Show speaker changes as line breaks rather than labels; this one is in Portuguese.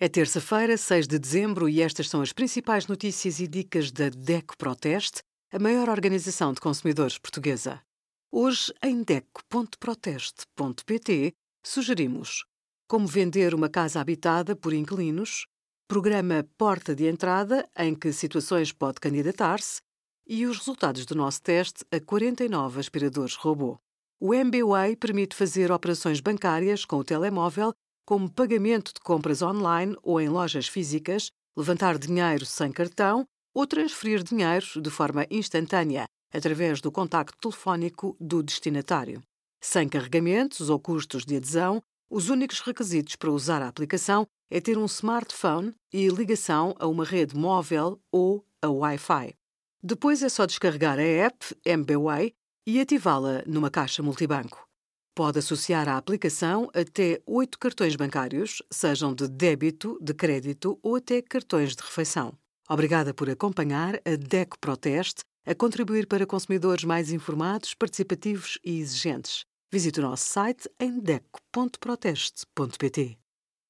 É terça-feira, 6 de dezembro, e estas são as principais notícias e dicas da DECO Proteste, a maior organização de consumidores portuguesa. Hoje, em DECO.proteste.pt, sugerimos como vender uma casa habitada por inquilinos, programa Porta de Entrada, em que situações pode candidatar-se, e os resultados do nosso teste a 49 aspiradores robô. O MBWay permite fazer operações bancárias com o telemóvel como pagamento de compras online ou em lojas físicas, levantar dinheiro sem cartão ou transferir dinheiro de forma instantânea através do contacto telefónico do destinatário. Sem carregamentos ou custos de adesão, os únicos requisitos para usar a aplicação é ter um smartphone e ligação a uma rede móvel ou a Wi-Fi. Depois é só descarregar a app MBWay e ativá-la numa caixa multibanco. Pode associar à aplicação até oito cartões bancários, sejam de débito, de crédito ou até cartões de refeição. Obrigada por acompanhar a DECO Proteste a contribuir para consumidores mais informados, participativos e exigentes. Visite o nosso site em deco.proteste.pt.